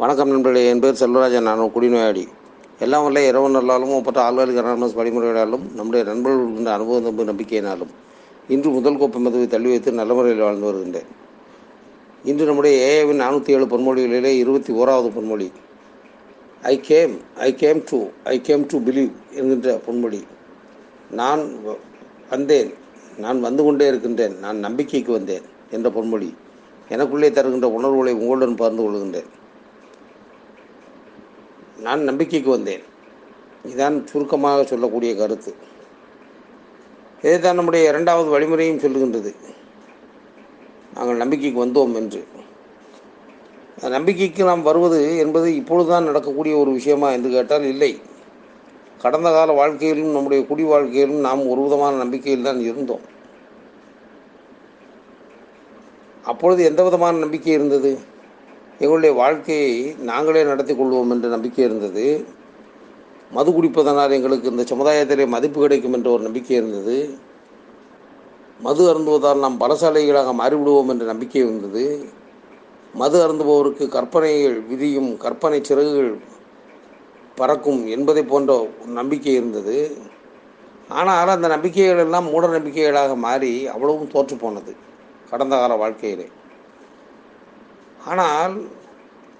வணக்கம் நண்பர்களே என் பேர் செல்வராஜன் நான் ஒரு குடிநோயாளி. எல்லாம் வல்ல இரவு நல்லாலும் ஒப்பற்ற ஆழ்வாரி கராமஸ் வழிமுறைகளாலும் நம்முடைய நண்பர்கள் இருக்கின்ற அனுபவம் நம்ப நம்பிக்கையினாலும் இன்று முதல் கோப்பை மதுவை தள்ளி வைத்து நல்ல முறையில் வாழ்ந்து வருகின்றேன். இன்று நம்முடைய ஏஏவின் நானூற்றி ஏழு பொன்மொழிகளிலே இருபத்தி ஓராவது பொன்மொழி. I came I came to I came to believe என்கின்ற பொன்மொழி. நான் வந்தேன் நான் வந்து கொண்டே இருக்கின்றேன் நான் நம்பிக்கைக்கு வந்தேன் என்ற பொன்மொழி. எனக்குள்ளே தருகின்ற உணர்வுகளை உங்களுடன் பகிர்ந்து கொள்கின்றேன். நான் நம்பிக்கைக்கு வந்தேன். இதுதான் சுருக்கமாக சொல்லக்கூடிய கருத்து. இதைத்தான் நம்முடைய இரண்டாவது வழிமுறையும் சொல்லுகின்றது. நாங்கள் நம்பிக்கைக்கு வந்தோம் என்று. நம்பிக்கைக்கு நாம் வருவது என்பது இப்பொழுதுதான் நடக்கக்கூடிய ஒரு விஷயமா என்று கேட்டால் இல்லை. கடந்த கால வாழ்க்கையிலும் நம்முடைய குடி வாழ்க்கையிலும் நாம் ஒரு விதமான நம்பிக்கையில் தான் இருந்தோம். அப்பொழுது எந்த விதமான நம்பிக்கை இருந்தது? எங்களுடைய வாழ்க்கையை நாங்களே நடத்தி கொள்வோம் என்ற நம்பிக்கை இருந்தது. மது குடிப்பதனால் எங்களுக்கு இந்த சமுதாயத்திலே மதிப்பு கிடைக்கும் என்ற ஒரு நம்பிக்கை இருந்தது. மது அருந்துவதால் நாம் பலசாலைகளாக மாறிவிடுவோம் என்ற நம்பிக்கை இருந்தது. மது அருந்துபவருக்கு கற்பனைகள் விதியும் கற்பனை சிறகுகள் பறக்கும் என்பதை போன்ற ஒரு நம்பிக்கை இருந்தது. ஆனால் அந்த நம்பிக்கைகள் எல்லாம் மூட நம்பிக்கைகளாக மாறி அவ்வளவும் தோற்று போனது கடந்த கால வாழ்க்கையிலே. ஆனால்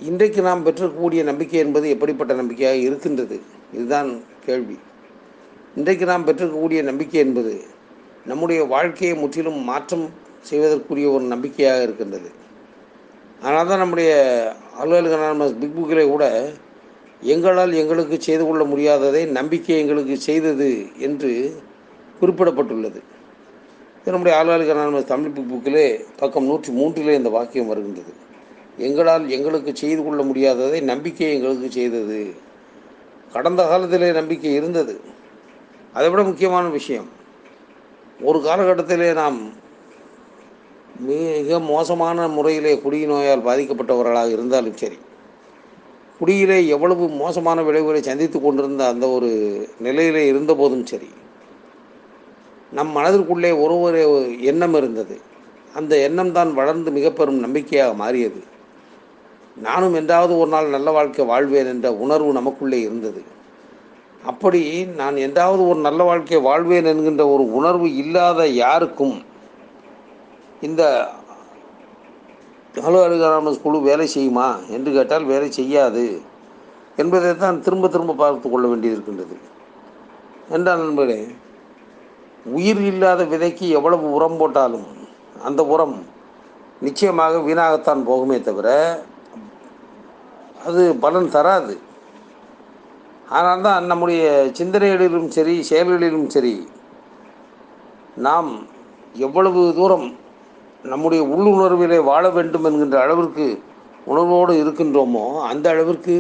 இன்றைக்கு நாம் பெற்றக்கூடிய நம்பிக்கை என்பது எப்படிப்பட்ட நம்பிக்கையாக இருக்கின்றது? இதுதான் கேள்வி. இன்றைக்கு நாம் பெற்றிருக்கக்கூடிய நம்பிக்கை என்பது நம்முடைய வாழ்க்கையை முற்றிலும் மாற்றம் செய்வதற்குரிய ஒரு நம்பிக்கையாக இருக்கின்றது. ஆனால் தான் நம்முடைய அலுவலக அனானமஸ் பிக் புக்கிலே கூட எங்களால் எங்களுக்கு செய்து கொள்ள முடியாததை நம்பிக்கை எங்களுக்கு செய்தது என்று குறிப்பிடப்பட்டுள்ளது. இது நம்முடைய அலுவலக அனானமஸ் தமிழ் பிக் புக்கிலே பக்கம் நூற்றி மூன்றிலே இந்த வாக்கியம் வருகின்றது. எங்களால் எங்களுக்கு செய்து கொள்ள முடியாததை நம்பிக்கை எங்களுக்கு செய்தது. கடந்த காலத்திலே நம்பிக்கை இருந்தது. அதை விட முக்கியமான விஷயம் ஒரு காலகட்டத்திலே நாம் மிக மோசமான முறையிலே குடி நோயால் பாதிக்கப்பட்டவர்களாக இருந்தாலும் சரி குடியிலே எவ்வளவு மோசமான விளைவுகளை சந்தித்து கொண்டிருந்த அந்த ஒரு நிலையிலே இருந்தபோதும் சரி நம் மனதிற்குள்ளே ஒரு ஒரு எண்ணம் இருந்தது. அந்த எண்ணம் தான் வளர்ந்து மிக பெரும் நம்பிக்கையாக மாறியது. நானும் என்றாவது ஒரு நாள் நல்ல வாழ்க்கை வாழ்வேன் என்ற உணர்வு நமக்குள்ளே இருந்தது. அப்படி நான் என்றாவது ஒரு நல்ல வாழ்க்கை வாழ்வேன் என்கின்ற ஒரு உணர்வு இல்லாத யாருக்கும் இந்த ஹலோ அலுவலக குழு வேலை செய்யுமா என்று கேட்டால் வேலை செய்யாது என்பதை தான் திரும்ப திரும்ப பார்த்து கொள்ள வேண்டியிருக்கின்றது என்றால் நண்பர்களே உயிர் இல்லாத விதைக்கு எவ்வளவு உரம் போட்டாலும் அந்த உரம் நிச்சயமாக வீணாகத்தான் போகுமே தவிர அது பலன் தராது. ஆனால் தான் நம்முடைய சிந்தனைகளிலும் சரி செயல்களிலும் சரி நாம் எவ்வளவு தூரம் நம்முடைய உள்ளுணர்விலே வாழ வேண்டும் என்கின்ற அளவிற்கு உணர்வோடு இருக்கின்றோமோ அந்த அளவிற்கு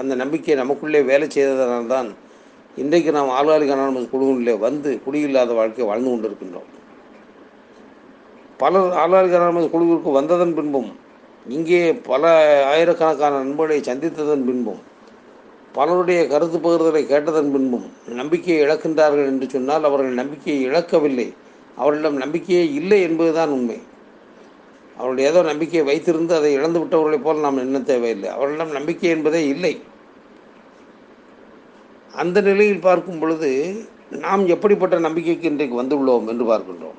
அந்த நம்பிக்கை நமக்குள்ளே வேலை செய்ததனால்தான் இன்றைக்கு நாம் ஆளுகாலிக அனானமஸ் குழுவிலே வந்து குடியில்லாத வாழ்க்கை வாழ்ந்து கொண்டிருக்கின்றோம். பலர் ஆளுகாலிக அனானமஸ் குழுவிற்கு வந்ததன் பின்பும் இங்கே பல ஆயிரக்கணக்கான நண்பர்களை சந்தித்ததன் பின்பும் பலருடைய கருத்து பகிர்தலை கேட்டதன் பின்பும் நம்பிக்கையை இழக்கின்றார்கள் என்று சொன்னால் அவர்கள் நம்பிக்கையை இழக்கவில்லை. அவர்களிடம் நம்பிக்கையே இல்லை என்பதுதான் உண்மை. அவர்கள் ஏதோ நம்பிக்கையை வைத்திருந்து அதை இழந்து விட்டவர்களைப் போல் நாம் எண்ண தேவையில்லை. அவர்களிடம் நம்பிக்கை என்பதே இல்லை. அந்த நிலையில் பார்க்கும் பொழுது நாம் எப்படிப்பட்ட நம்பிக்கைக்கு இன்றைக்கு வந்துள்ளோம் என்று பார்க்கின்றோம்.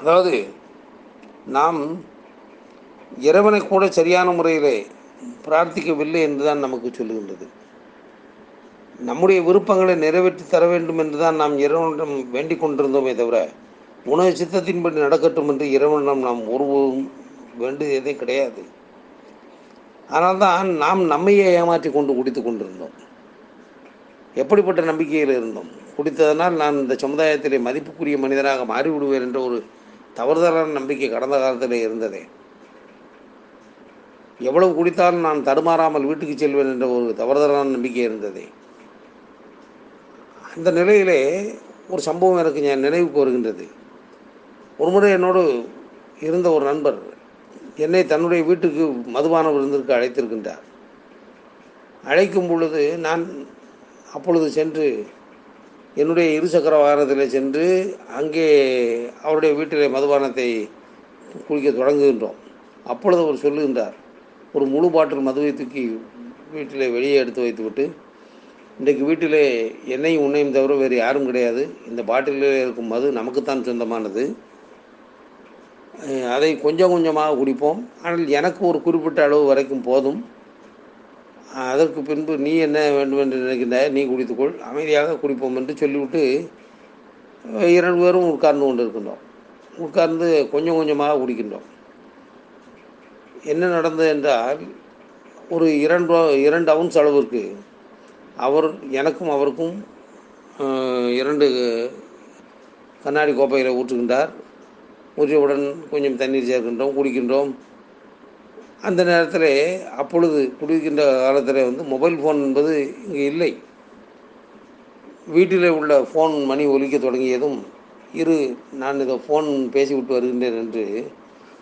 அதாவது நாம் இறைவனை கூட சரியான முறையிலே பிரார்த்திக்கவில்லை என்றுதான் நமக்கு சொல்லுகின்றது. நம்முடைய விருப்பங்களை நிறைவேற்றி தர வேண்டும் என்றுதான் நாம் இறைவனிடம் வேண்டிக் கொண்டிருந்தோமே தவிர உணவு சித்தத்தின்படி நடக்கட்டும் என்று இறைவனிடம் நாம் ஒருவரும் வேண்டியதே கிடையாது. அதனால்தான் நாம் நம்மையே ஏமாற்றி கொண்டு குடித்து கொண்டிருந்தோம். எப்படிப்பட்ட நம்பிக்கையில் இருந்தோம்? குடித்ததனால் நான் இந்த சமுதாயத்திலே மதிப்புக்குரிய மனிதனாக மாறிவிடுவேன் என்ற ஒரு தவறுதலான நம்பிக்கை கடந்த காலத்தில் இருந்ததே. எவ்வளவு குடித்தாலும் நான் தடுமாறாமல் வீட்டுக்கு செல்வேன் என்ற ஒரு தவறுதலான நம்பிக்கை இருந்ததே. அந்த நிலையிலே ஒரு சம்பவம் எனக்கு என் நினைவுக்கு வருகின்றது ஒரு முறை என்னோடு இருந்த ஒரு நண்பர் என்னை தன்னுடைய வீட்டுக்கு மதுபான விருந்திற்கு அழைத்திருக்கின்றார். அழைக்கும் பொழுது நான் அப்பொழுது சென்று என்னுடைய இருசக்கர வாகனத்தில் சென்று அங்கே அவருடைய வீட்டிலே மதுபானத்தை குளிக்க தொடங்குகின்றோம். அப்பொழுது அவர் சொல்லுகின்றார் ஒரு முழு பாட்டில் மதுவை தூக்கி வீட்டில் வெளியே எடுத்து வைத்துவிட்டு இன்றைக்கு வீட்டிலே என்னையும் உன்னையும் தவிர வேறு யாரும் கிடையாது. இந்த பாட்டிலில் இருக்கும் மது நமக்குத்தான் சொந்தமானது. அதை கொஞ்சம் கொஞ்சமாக குடிப்போம். ஆனால் எனக்கு ஒரு குறிப்பிட்ட அளவு வரைக்கும் போதும். அதற்கு பின்பு நீ என்ன வேண்டும் என்று நினைக்கின்றாய்? நீ குடித்துக்கொள். அமைதியாக குடிப்போம் என்று சொல்லிவிட்டு இரண்டு பேரும் உட்கார்ந்து கொண்டு இருக்கின்றோம் உட்கார்ந்து கொஞ்சம் கொஞ்சமாக குடிக்கின்றோம். என்ன நடந்தது என்றால் ஒரு இரண்டு இரண்டு அவுன்ஸ் அளவிற்கு அவர் எனக்கும் அவருக்கும் இரண்டு கண்ணாடி கோப்பையில் ஊற்றுகின்றார். ஊற்றியவுடன் கொஞ்சம் தண்ணீர் சேர்க்கின்றோம் குடிக்கின்றோம். அந்த நேரத்தில் அப்பொழுது குடிக்கின்ற காலத்தில் வந்து மொபைல் ஃபோன் என்பது இங்கே இல்லை. வீட்டில் உள்ள ஃபோன் மணி ஒலிக்க தொடங்கியதும் இரு நான் இதை ஃபோன் பேசிவிட்டு வருகின்றேன் என்று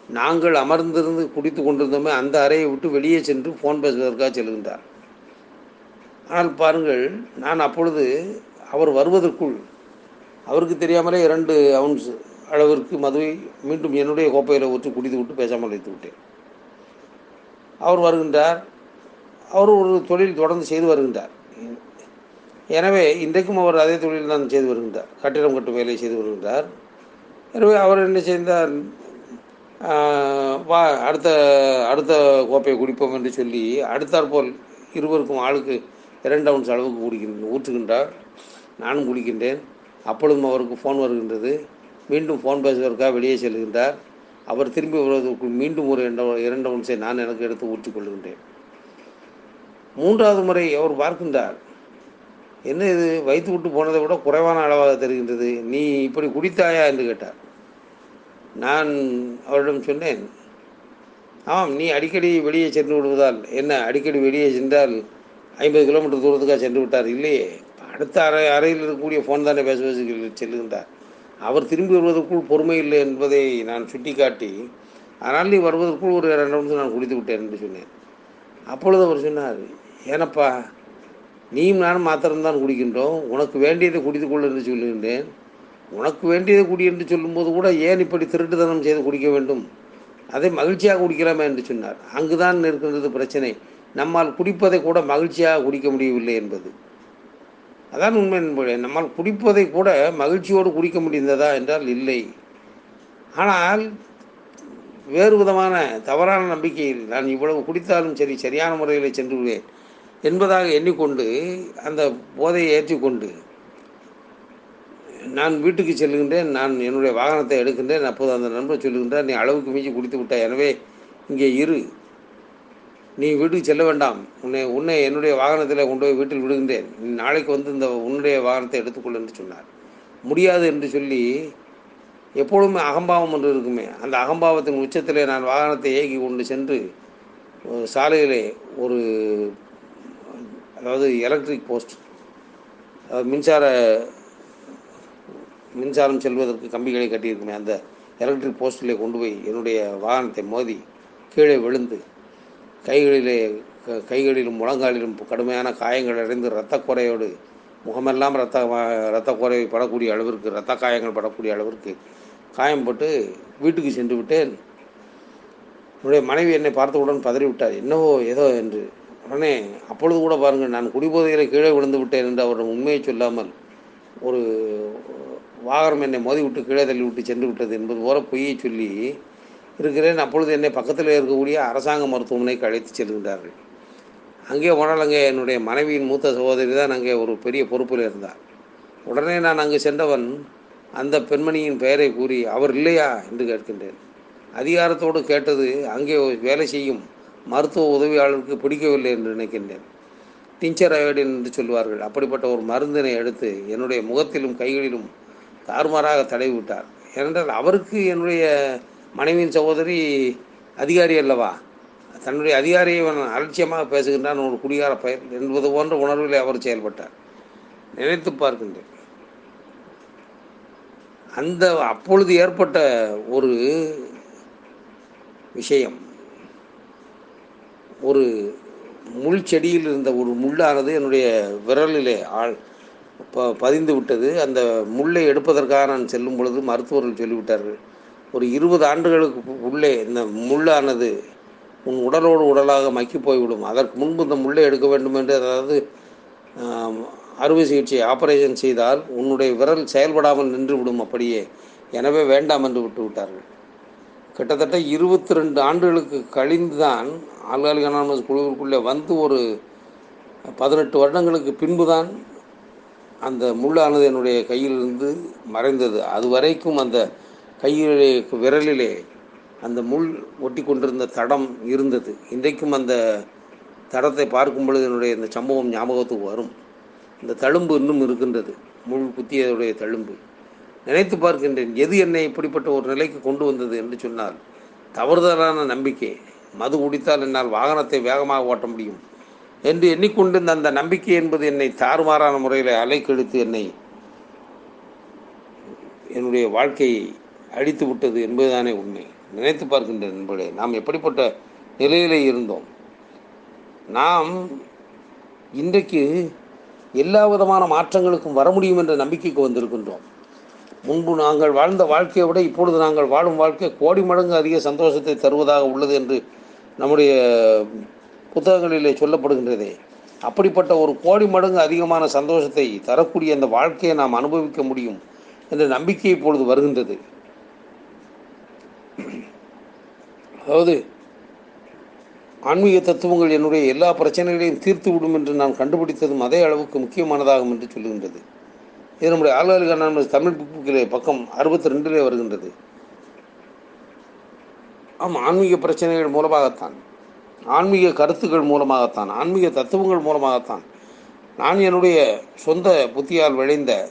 நாங்கள் அமர்ந்திருந்து குடித்து கொண்டிருந்தோமே அந்த அறையை விட்டு வெளியே சென்று ஃபோன் பேசுவதற்காக செல்கின்றார். ஆனால் பாருங்கள் நான் அப்பொழுது அவர் வருவதற்குள் அவருக்கு தெரியாமலே இரண்டு அவுன்ஸ் அளவிற்கு மதுவை மீண்டும் என்னுடைய கோப்பையில் ஊற்றி குடித்து விட்டு பேசாமல் வைத்து விட்டேன் அவர் வருகின்றார். அவர் ஒரு தொழில் தொடர்ந்து செய்து வருகின்றார். எனவே இன்றைக்கும் அவர் அதே தொழில் தான் செய்து வருகின்றார். கட்டிடம் கட்டும் வேலையை செய்து வருகின்றார். எனவே அவர் என்ன செய்தார்? வா அடுத்த அடுத்த கோப்பையை குடிப்போம் என்று சொல்லி அடுத்தாற்போல் இருவருக்கும் ஆளுக்கு இரண்டு அவுன்ஸ் அளவுக்கு குடிக்கின்ற ஊற்றுகின்றார். நானும் குடிக்கின்றேன். அப்பொழுதும் அவருக்கு ஃபோன் வருகின்றது. மீண்டும் ஃபோன் பேசுவதற்காக வெளியே செல்கின்றார். அவர் திரும்பி வருவதற்குள் மீண்டும் ஒரு இரண்டு ஒன்சை நான் எனக்கு எடுத்து ஊற்றிக் கொள்கின்றேன் மூன்றாவது முறை அவர் பார்க்கின்றார் என்ன இது வைத்து விட்டு போனதை விட குறைவான அளவாக தெரிகின்றது நீ இப்படி குடித்தாயா என்று கேட்டார். நான் அவரிடம் சொன்னேன் ஆமாம் நீ அடிக்கடி வெளியே சென்று விடுவதால் என்ன அடிக்கடி வெளியே சென்றால் ஐம்பது கிலோமீட்டர் தூரத்துக்காக சென்று விட்டார் இல்லையே. அடுத்த அறை அறையில் இருக்கக்கூடிய ஃபோன் தானே பேச பேச செல்லுகின்றார் அவர் திரும்பி வருவதற்குள் பொறுமை இல்லை என்பதை நான் சுட்டிக்காட்டி ஆனால் நீ வருவதற்குள் ஒரு இரண்டு நிமிஷம் நான் குடித்து விட்டேன் என்று சொன்னேன். அப்பொழுது அவர் சொன்னார் ஏனப்பா நீயும் நானும் மாத்திரம்தான் குடிக்கின்றோம். உனக்கு வேண்டியதை குடித்துக்கொள் என்று சொல்லுகின்றேன் உனக்கு வேண்டியதை குடி என்று சொல்லும்போது கூட ஏன் இப்படி திருட்டுத்தனம் செய்து குடிக்க வேண்டும்? அதை மகிழ்ச்சியாக குடிக்கலாமே என்று சொன்னார். அங்குதான் இருக்கின்றது பிரச்சனை. நம்மால் குடிப்பதை கூட மகிழ்ச்சியாக குடிக்க முடியவில்லை என்பது. அதான் உண்மை நண்பர்களே நம்மால் குடிப்பதை கூட மகிழ்ச்சியோடு குடிக்க முடிந்ததா என்றால் இல்லை. ஆனால் வேறு விதமான தவறான நம்பிக்கையில் நான் இவ்வளவு குடித்தாலும் சரி சரியான முறையில் சென்று விடுவேன் என்பதாக எண்ணிக்கொண்டு அந்த போதையை ஏற்றிக்கொண்டு நான் வீட்டுக்கு செல்கின்றேன் நான் என்னுடைய வாகனத்தை எடுக்கின்றேன் அப்போது அந்த நண்பர் சொல்லுகின்றார் நீ அளவுக்கு மிஞ்சி குடித்து விட்டாய் எனவே இங்கே இரு. நீ வீட்டுக்கு செல்ல வேண்டாம். உன்னை உன்னை என்னுடைய வாகனத்தில் கொண்டு போய் வீட்டில் விடுகின்றேன். நீ நாளைக்கு வந்து இந்த உன்னுடைய வாகனத்தை எடுத்துக்கொள் என்று சொன்னார். முடியாது என்று சொல்லி எப்பொழுதுமே அகம்பாவம் ஒன்று இருக்குமே. அந்த அகம்பாவத்தின் உச்சத்திலே நான் வாகனத்தை இயக்கி கொண்டு சென்று ஒரு சாலையிலே ஒரு அதாவது எலக்ட்ரிக் போஸ்ட் அதாவது மின்சார மின்சாரம் செல்வதற்கு கம்பிகளை கட்டியிருக்குமே அந்த எலக்ட்ரிக் போஸ்டிலே கொண்டு போய் என்னுடைய வாகனத்தை மோதி கீழே விழுந்து கைகளிலே க- கைகளிலும் முழங்காலிலும் கடுமையான காயங்கள் அடைந்து இரத்தக்குறையோடு முகமெல்லாம் ரத்த இரத்தக்குறை படக்கூடிய அளவிற்கு இரத்த காயங்கள் படக்கூடிய அளவிற்கு காயம்பட்டு வீட்டுக்கு சென்று விட்டேன். என்னுடைய மனைவி என்னை பார்த்தவுடன் பதறிவிட்டார். என்னவோ ஏதோ என்று. உடனே அப்பொழுது கூட பாருங்கள் நான் குடிபோதையில் கீழே விழுந்து விட்டேன் என்று அவரிடம் உண்மையை சொல்லாமல் ஒரு வாகனம் என்னை மோதி விட்டு கீழே தள்ளி விட்டு சென்று விட்டது என்பது போல பொய்யை சொல்லி இருக்கிறேன். அப்பொழுது என்னை பக்கத்தில் இருக்கக்கூடிய அரசாங்க மருத்துவமனைக்கு அழைத்து செல்கின்றார்கள். அங்கே போனால் அங்கே என்னுடைய மனைவியின் மூத்த சகோதரி தான் அங்கே ஒரு பெரிய பொறுப்பில் இருந்தார். உடனே நான் அங்கு சென்றவன் அந்த பெண்மணியின் பெயரை கூறி அவர் இல்லையா? என்று கேட்கின்றேன். அதிகாரத்தோடு கேட்டது அங்கே வேலை செய்யும் மருத்துவ உதவியாளருக்கு பிடிக்கவில்லை என்று நினைக்கின்றேன். டிஞ்சர் அயோடின் என்று சொல்வார்கள் அப்படிப்பட்ட ஒரு மருந்தினை எடுத்து என்னுடைய முகத்திலும் கைகளிலும் தாறுமாறாக தடவி விட்டார். ஏனென்றால் அவருக்கு என்னுடைய மனைவியின் சகோதரி அதிகாரி அல்லவா? தன்னுடைய அதிகாரியை அவன் அலட்சியமாக பேசுகின்றான். ஒரு குடிகார பயிர் என்பது போன்ற உணர்வில் அவர் செயல்பட்டார். நினைத்து பார்க்கின்றேன். அந்த அப்பொழுது ஏற்பட்ட ஒரு விஷயம். ஒரு முள் செடியில் இருந்த ஒரு முள்ளானது என்னுடைய விரலிலே ஆள் ப பதிந்து விட்டது. அந்த முள்ளை எடுப்பதற்காக நான் செல்லும் பொழுது மருத்துவர்கள் சொல்லிவிட்டார்கள். ஒரு இருபது ஆண்டுகளுக்கு உள்ளே இந்த முள்ளானது உன் உடலோடு உடலாக மக்கி போய்விடும் அதற்கு முன்பு இந்த முள்ளை எடுக்க வேண்டும் என்று அதாவது அறுவை சிகிச்சை ஆபரேஷன் செய்தால் உன்னுடைய விரல் செயல்படாமல் நின்றுவிடும் அப்படியே. எனவே வேண்டாம் என்று விட்டு விட்டார்கள். கிட்டத்தட்ட இருபத்தி ரெண்டு ஆண்டுகளுக்கு கழிந்து தான் ஆல்காலிக் அனானமஸ் குழுவிற்குள்ளே வந்து ஒரு பதினெட்டு வருடங்களுக்கு பின்புதான் அந்த முள்ளானது என்னுடைய கையிலிருந்து மறைந்தது. அது வரைக்கும் அந்த கையிலே விரலிலே அந்த முள் ஒட்டி கொண்டிருந்த தடம் இருந்தது. இன்றைக்கும் அந்த தடத்தை பார்க்கும் பொழுது என்னுடைய இந்த சம்பவம் ஞாபகத்துக்கு வரும். இந்த தழும்பு இன்னும் இருக்கின்றது. முள் குத்தியதுடைய தழும்பு. நினைத்து பார்க்கின்றேன் எது என்னை இப்படிப்பட்ட ஒரு நிலைக்கு கொண்டு வந்தது என்று சொன்னால் தவறுதலான நம்பிக்கை. மது குடித்தால் என்னால் வாகனத்தை வேகமாக ஓட்ட முடியும் என்று எண்ணிக்கொண்டிருந்த அந்த நம்பிக்கை என்பது என்னை தாறுமாறான முறையில் அலைக்கெடுத்து என்னை என்னுடைய வாழ்க்கையை அழித்து விட்டது என்பதுதானே உண்மை. நினைத்து பார்க்கின்ற நண்பர்களே நாம் எப்படிப்பட்ட நிலையிலே இருந்தோம்? நாம் இன்றைக்கு எல்லா விதமான மாற்றங்களுக்கும் வர முடியும் என்ற நம்பிக்கைக்கு வந்திருக்கின்றோம். முன்பு நாங்கள் வாழ்ந்த வாழ்க்கையை விட இப்பொழுது நாங்கள் வாழும் வாழ்க்கை கோடி மடங்கு அதிக சந்தோஷத்தை தருவதாக உள்ளது என்று நம்முடைய புத்தகங்களிலே சொல்லப்படுகின்றதே. அப்படிப்பட்ட ஒரு கோடி மடங்கு அதிகமான சந்தோஷத்தை தரக்கூடிய அந்த வாழ்க்கையை நாம் அனுபவிக்க முடியும் என்ற நம்பிக்கை இப்பொழுது வருகின்றது. அதாவது ஆன்மீக தத்துவங்கள் என்னுடைய எல்லா பிரச்சனைகளையும் தீர்த்து விடும் என்று நான் கண்டுபிடித்ததும் அதே அளவுக்கு முக்கியமானதாகும் என்று சொல்லுகின்றது. இது நம்முடைய ஆளுநர் அண்ணாமலை தமிழ் புக்கிலே பக்கம் அறுபத்தி ரெண்டிலே வருகின்றது. ஆம் ஆன்மீக பிரச்சனைகள் மூலமாகத்தான். ஆன்மீக கருத்துக்கள் மூலமாகத்தான். ஆன்மீக தத்துவங்கள் மூலமாகத்தான். நான் என்னுடைய சொந்த புத்தியால் விளைந்த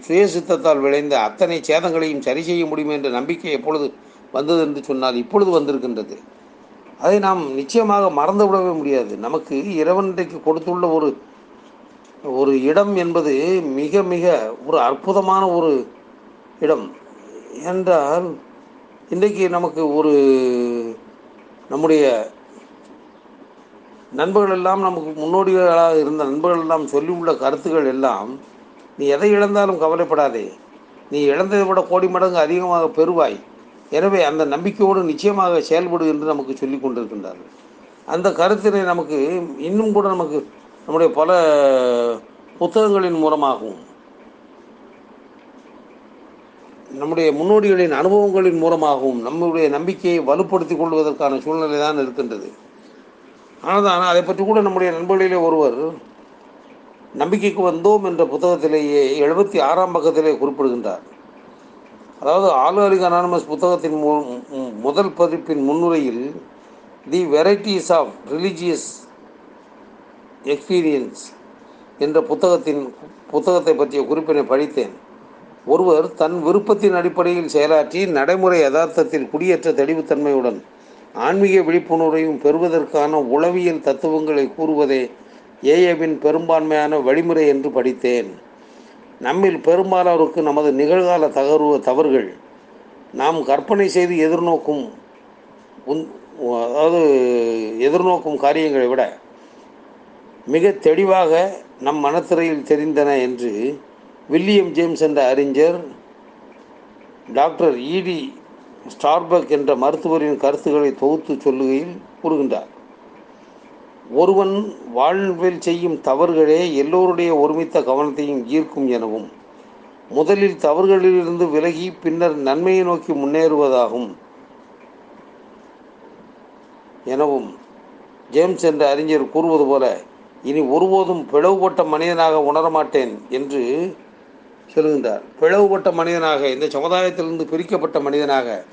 சுய சித்தத்தால் விளைந்த அத்தனை சேதங்களையும் சரி செய்ய முடியும் என்ற நம்பிக்கை எப்பொழுது வந்தது என்று சொன்னால் இப்பொழுது வந்திருக்கின்றது. அதை நாம் நிச்சயமாக மறந்து விடவே முடியாது. நமக்கு இறைவன் இன்றைக்கு கொடுத்துள்ள ஒரு ஒரு இடம் என்பது மிக மிக ஒரு அற்புதமான ஒரு இடம். என்றால் இன்றைக்கு நமக்கு ஒரு நம்முடைய நண்பர்கள் எல்லாம் நமக்கு முன்னோடிகளாக இருந்த நண்பர்கள் எல்லாம் சொல்லியுள்ள கருத்துக்கள் எல்லாம் நீ எதை இழந்தாலும் கவலைப்படாதே. நீ இழந்ததை விட கோடி மடங்கு அதிகமாக பெறுவாய். எனவே அந்த நம்பிக்கையோடு நிச்சயமாக செயல்படு என்று நமக்கு சொல்லி கொண்டிருக்கின்றார்கள். அந்த கருத்தினை நமக்கு இன்னும் கூட நமக்கு நம்முடைய பல புத்தகங்களின் மூலமாகவும் நம்முடைய முன்னோடிகளின் அனுபவங்களின் மூலமாகவும் நம்முடைய நம்பிக்கையை வலுப்படுத்திக் கொள்வதற்கான சூழ்நிலை தான் இருக்கின்றது. ஆனால் தான் அதை பற்றி கூட நம்முடைய நண்பர்களிலே ஒருவர் நம்பிக்கைக்கு வந்தோம் என்ற புத்தகத்திலேயே எழுபத்தி ஆறாம் பக்கத்திலே குறிப்பிடுகின்றார். அதாவது ஆல்காலிக் அனானமஸ் புத்தகத்தின் மு- முதல் பதிப்பின் முன்னுரையில் the varieties of religious experience என்ற புத்தகத்தின் புத்தகத்தை பற்றிய குறிப்பினை படித்தேன். ஒருவர் தன் விருப்பத்தின் அடிப்படையில் செயலாற்றி நடைமுறை யதார்த்தத்தில் குடியேற்ற தெளிவுத்தன்மையுடன் ஆன்மீக விழிப்புணர்வையும் பெறுவதற்கான உளவியல் தத்துவங்களை கூறுவதே ஏஏவின் பெரும்பான்மையான வழிமுறை என்று படித்தேன். நம்மில் பெரும்பாலோருக்கு நமது நிகழ்கால தகர்வு தவறுகள் நாம் கற்பனை செய்து எதிர்நோக்கும் உன் அதாவது எதிர்நோக்கும் காரியங்களை விட மிக தெளிவாக நம் மனத்திரையில் தெரிந்தன என்று வில்லியம் ஜேம்ஸ் என்ற அறிஞர் டாக்டர் இடி ஸ்டார்பக் என்ற மருத்துவரின் கருத்துக்களை தொகுத்து சொல்லுகையில் கூறுகின்றார். ஒருவன் வாழ்வில் செய்யும் தவறுகளே எல்லோருடைய ஒருமித்த கவனத்தையும் ஈர்க்கும் எனவும் முதலில் தவறுகளிலிருந்து விலகி பின்னர் நன்மையை நோக்கி முன்னேறுவதாகும் எனவும் ஜேம்ஸ் என்ற அறிஞர் கூறுவது போல இனி ஒருபோதும் பிளவுபட்ட மனிதனாக உணரமாட்டேன் என்று சொல்லுகின்றார். பிளவுபட்ட மனிதனாக இந்த சமுதாயத்திலிருந்து பிரிக்கப்பட்ட மனிதனாக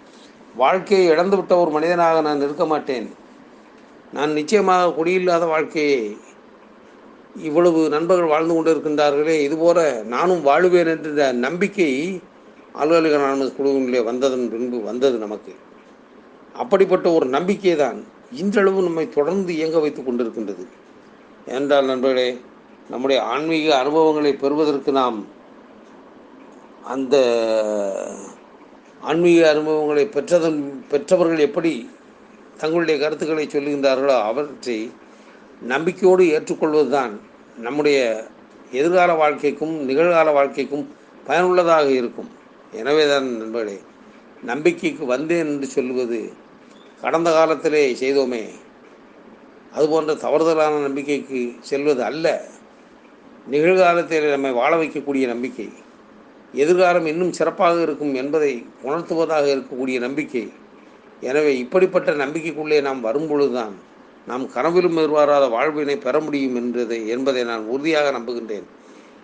வாழ்க்கையை இழந்துவிட்ட ஒரு மனிதனாக நான் இருக்க மாட்டேன். நான் நிச்சயமாக குடியில்லாத வாழ்க்கையை இவ்வளவு நண்பர்கள் வாழ்ந்து கொண்டிருக்கின்றார்களே இதுபோல நானும் வாழுவேன் என்ற நம்பிக்கை அலுவலக அனானமஸ் குழுவிலே வந்ததன் பின்பு வந்தது நமக்கு. அப்படிப்பட்ட ஒரு நம்பிக்கை தான் இன்றளவு நம்மை தொடர்ந்து இயங்க வைத்துக் கொண்டிருக்கின்றது. என்றால் நண்பர்களே நம்முடைய ஆன்மீக அனுபவங்களை பெறுவதற்கு நாம் அந்த ஆன்மீக அனுபவங்களை பெற்றதன் பெற்றவர்கள் எப்படி தங்களுடைய கருத்துக்களை சொல்லுகின்றார்களோ அவற்றை நம்பிக்கையோடு ஏற்றுக்கொள்வதுதான் நம்முடைய எதிர்கால வாழ்க்கைக்கும் நிகழ்கால வாழ்க்கைக்கும் பயனுள்ளதாக இருக்கும். எனவே தான் நண்பர்களே நம்பிக்கைக்கு வந்தேன் என்று சொல்வது கடந்த காலத்திலே செய்தோமே. அதுபோன்ற தவறுதலான நம்பிக்கைக்கு செல்வது அல்ல. நிகழ்காலத்தில் நம்மை வாழ வைக்கக்கூடிய நம்பிக்கை எதிர்காலம் இன்னும் சிறப்பாக இருக்கும் என்பதை உணர்த்துவதாக இருக்கக்கூடிய நம்பிக்கை எனவே இப்படிப்பட்ட நம்பிக்கைக்குள்ளே நாம் வரும்பொழுதுதான் நாம் கனவிலும் எதிர்பாராத வாழ்வினை பெற முடியும் என்றதை என்பதை நான் உறுதியாக நம்புகின்றேன்.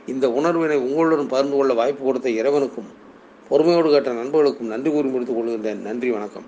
இந்த உணர்வினை உங்களுடன் பகிர்ந்து கொள்ள வாய்ப்பு கொடுத்த இறைவனுக்கும் பொறுமையோடு கேட்ட நண்பர்களுக்கும் நன்றி கூறி முடித்துக் கொள்கின்றேன். நன்றி வணக்கம்.